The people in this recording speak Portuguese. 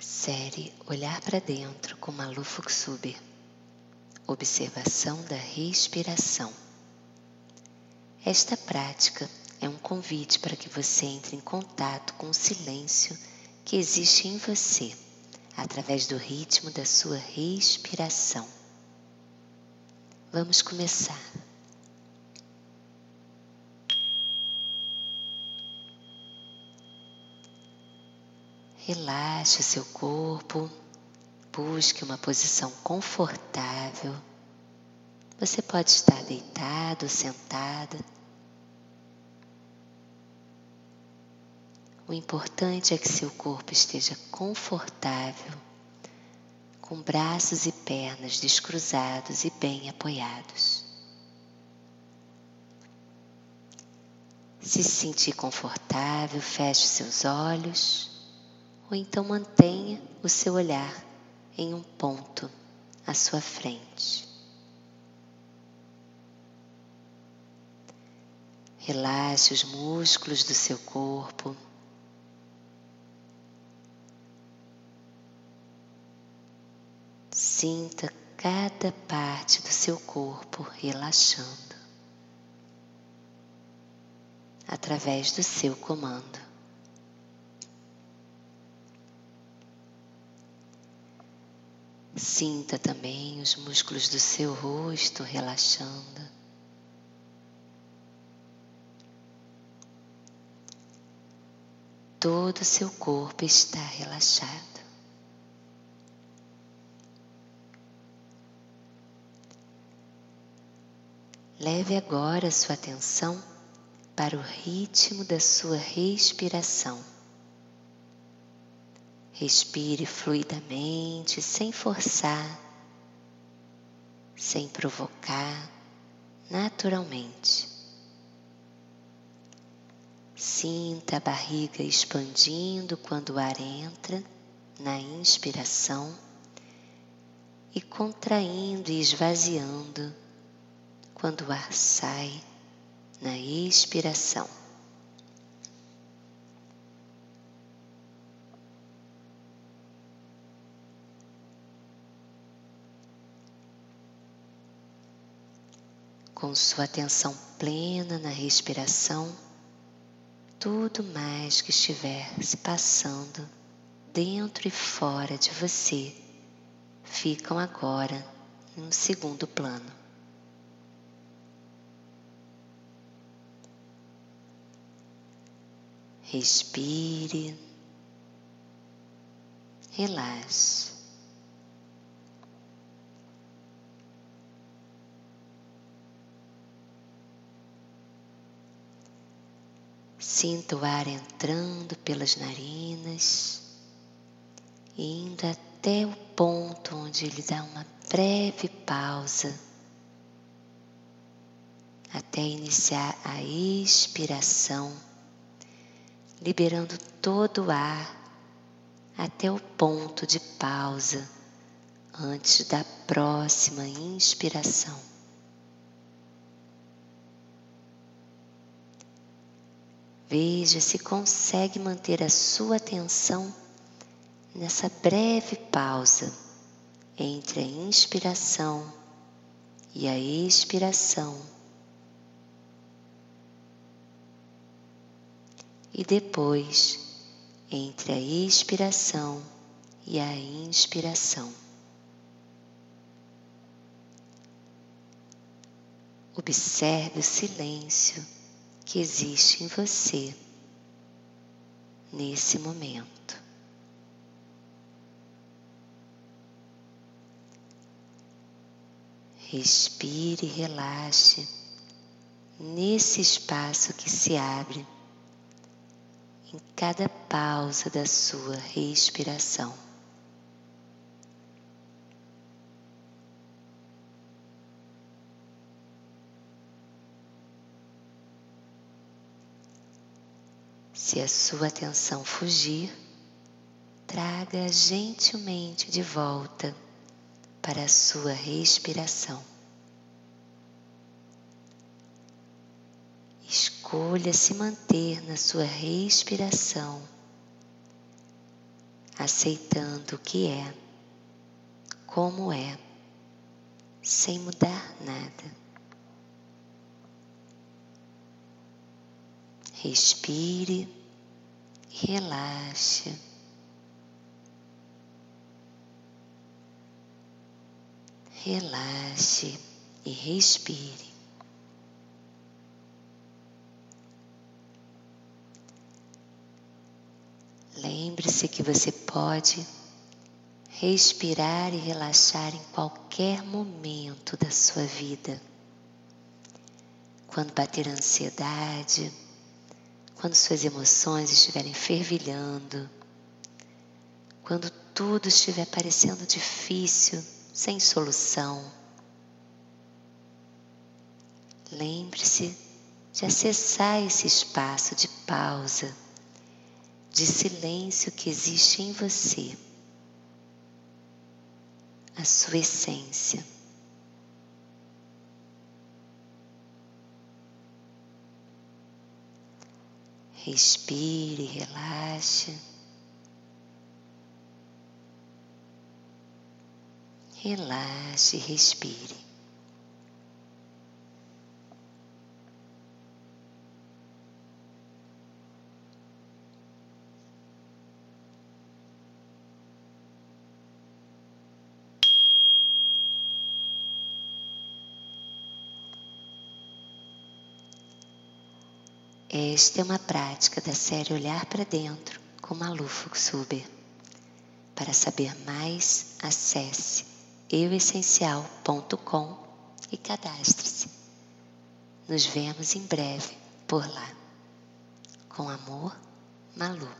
Série Olhar para Dentro com Malu Fuxuber. Observação da respiração. Esta prática é um convite para que você entre em contato com o silêncio que existe em você através do ritmo da sua respiração. Vamos começar. Relaxe o seu corpo, busque uma posição confortável. Você pode estar deitado, sentada. O importante é que seu corpo esteja confortável, com braços e pernas descruzados e bem apoiados. Se sentir confortável, feche seus olhos ou então mantenha o seu olhar em um ponto à sua frente. Relaxe os músculos do seu corpo. Sinta cada parte do seu corpo relaxando através do seu comando. Sinta também os músculos do seu rosto relaxando. Todo o seu corpo está relaxado. Leve agora sua atenção para o ritmo da sua respiração. Respire fluidamente, sem forçar, sem provocar, naturalmente. Sinta a barriga expandindo quando o ar entra na inspiração e contraindo e esvaziando quando o ar sai na expiração. Com sua atenção plena na respiração, tudo mais que estiver se passando dentro e fora de você ficam agora em um segundo plano. Respire, relaxe. Sinta o ar entrando pelas narinas, indo até o ponto onde ele dá uma breve pausa, até iniciar a expiração, liberando todo o ar até o ponto de pausa antes da próxima inspiração. Veja se consegue manter a sua atenção nessa breve pausa entre a inspiração e a expiração. E depois, entre a expiração e a inspiração. Observe o silêncio que existe em você nesse momento. Respire e relaxe nesse espaço que se abre em cada pausa da sua respiração. Se a sua atenção fugir, traga gentilmente de volta para a sua respiração. Escolha se manter na sua respiração aceitando o que é, como é, sem mudar nada. Respire, relaxe. Relaxe e respire. Lembre-se que você pode respirar e relaxar em qualquer momento da sua vida. Quando bater ansiedade, quando suas emoções estiverem fervilhando, quando tudo estiver parecendo difícil, sem solução. Lembre-se de acessar esse espaço de pausa, de silêncio que existe em você, a sua essência. Respire, relaxe. Relaxe, respire. Esta é uma prática da série Olhar para Dentro com Malu Fuxuber. Para saber mais, acesse euessencial.com e cadastre-se. Nos vemos em breve por lá. Com amor, Malu.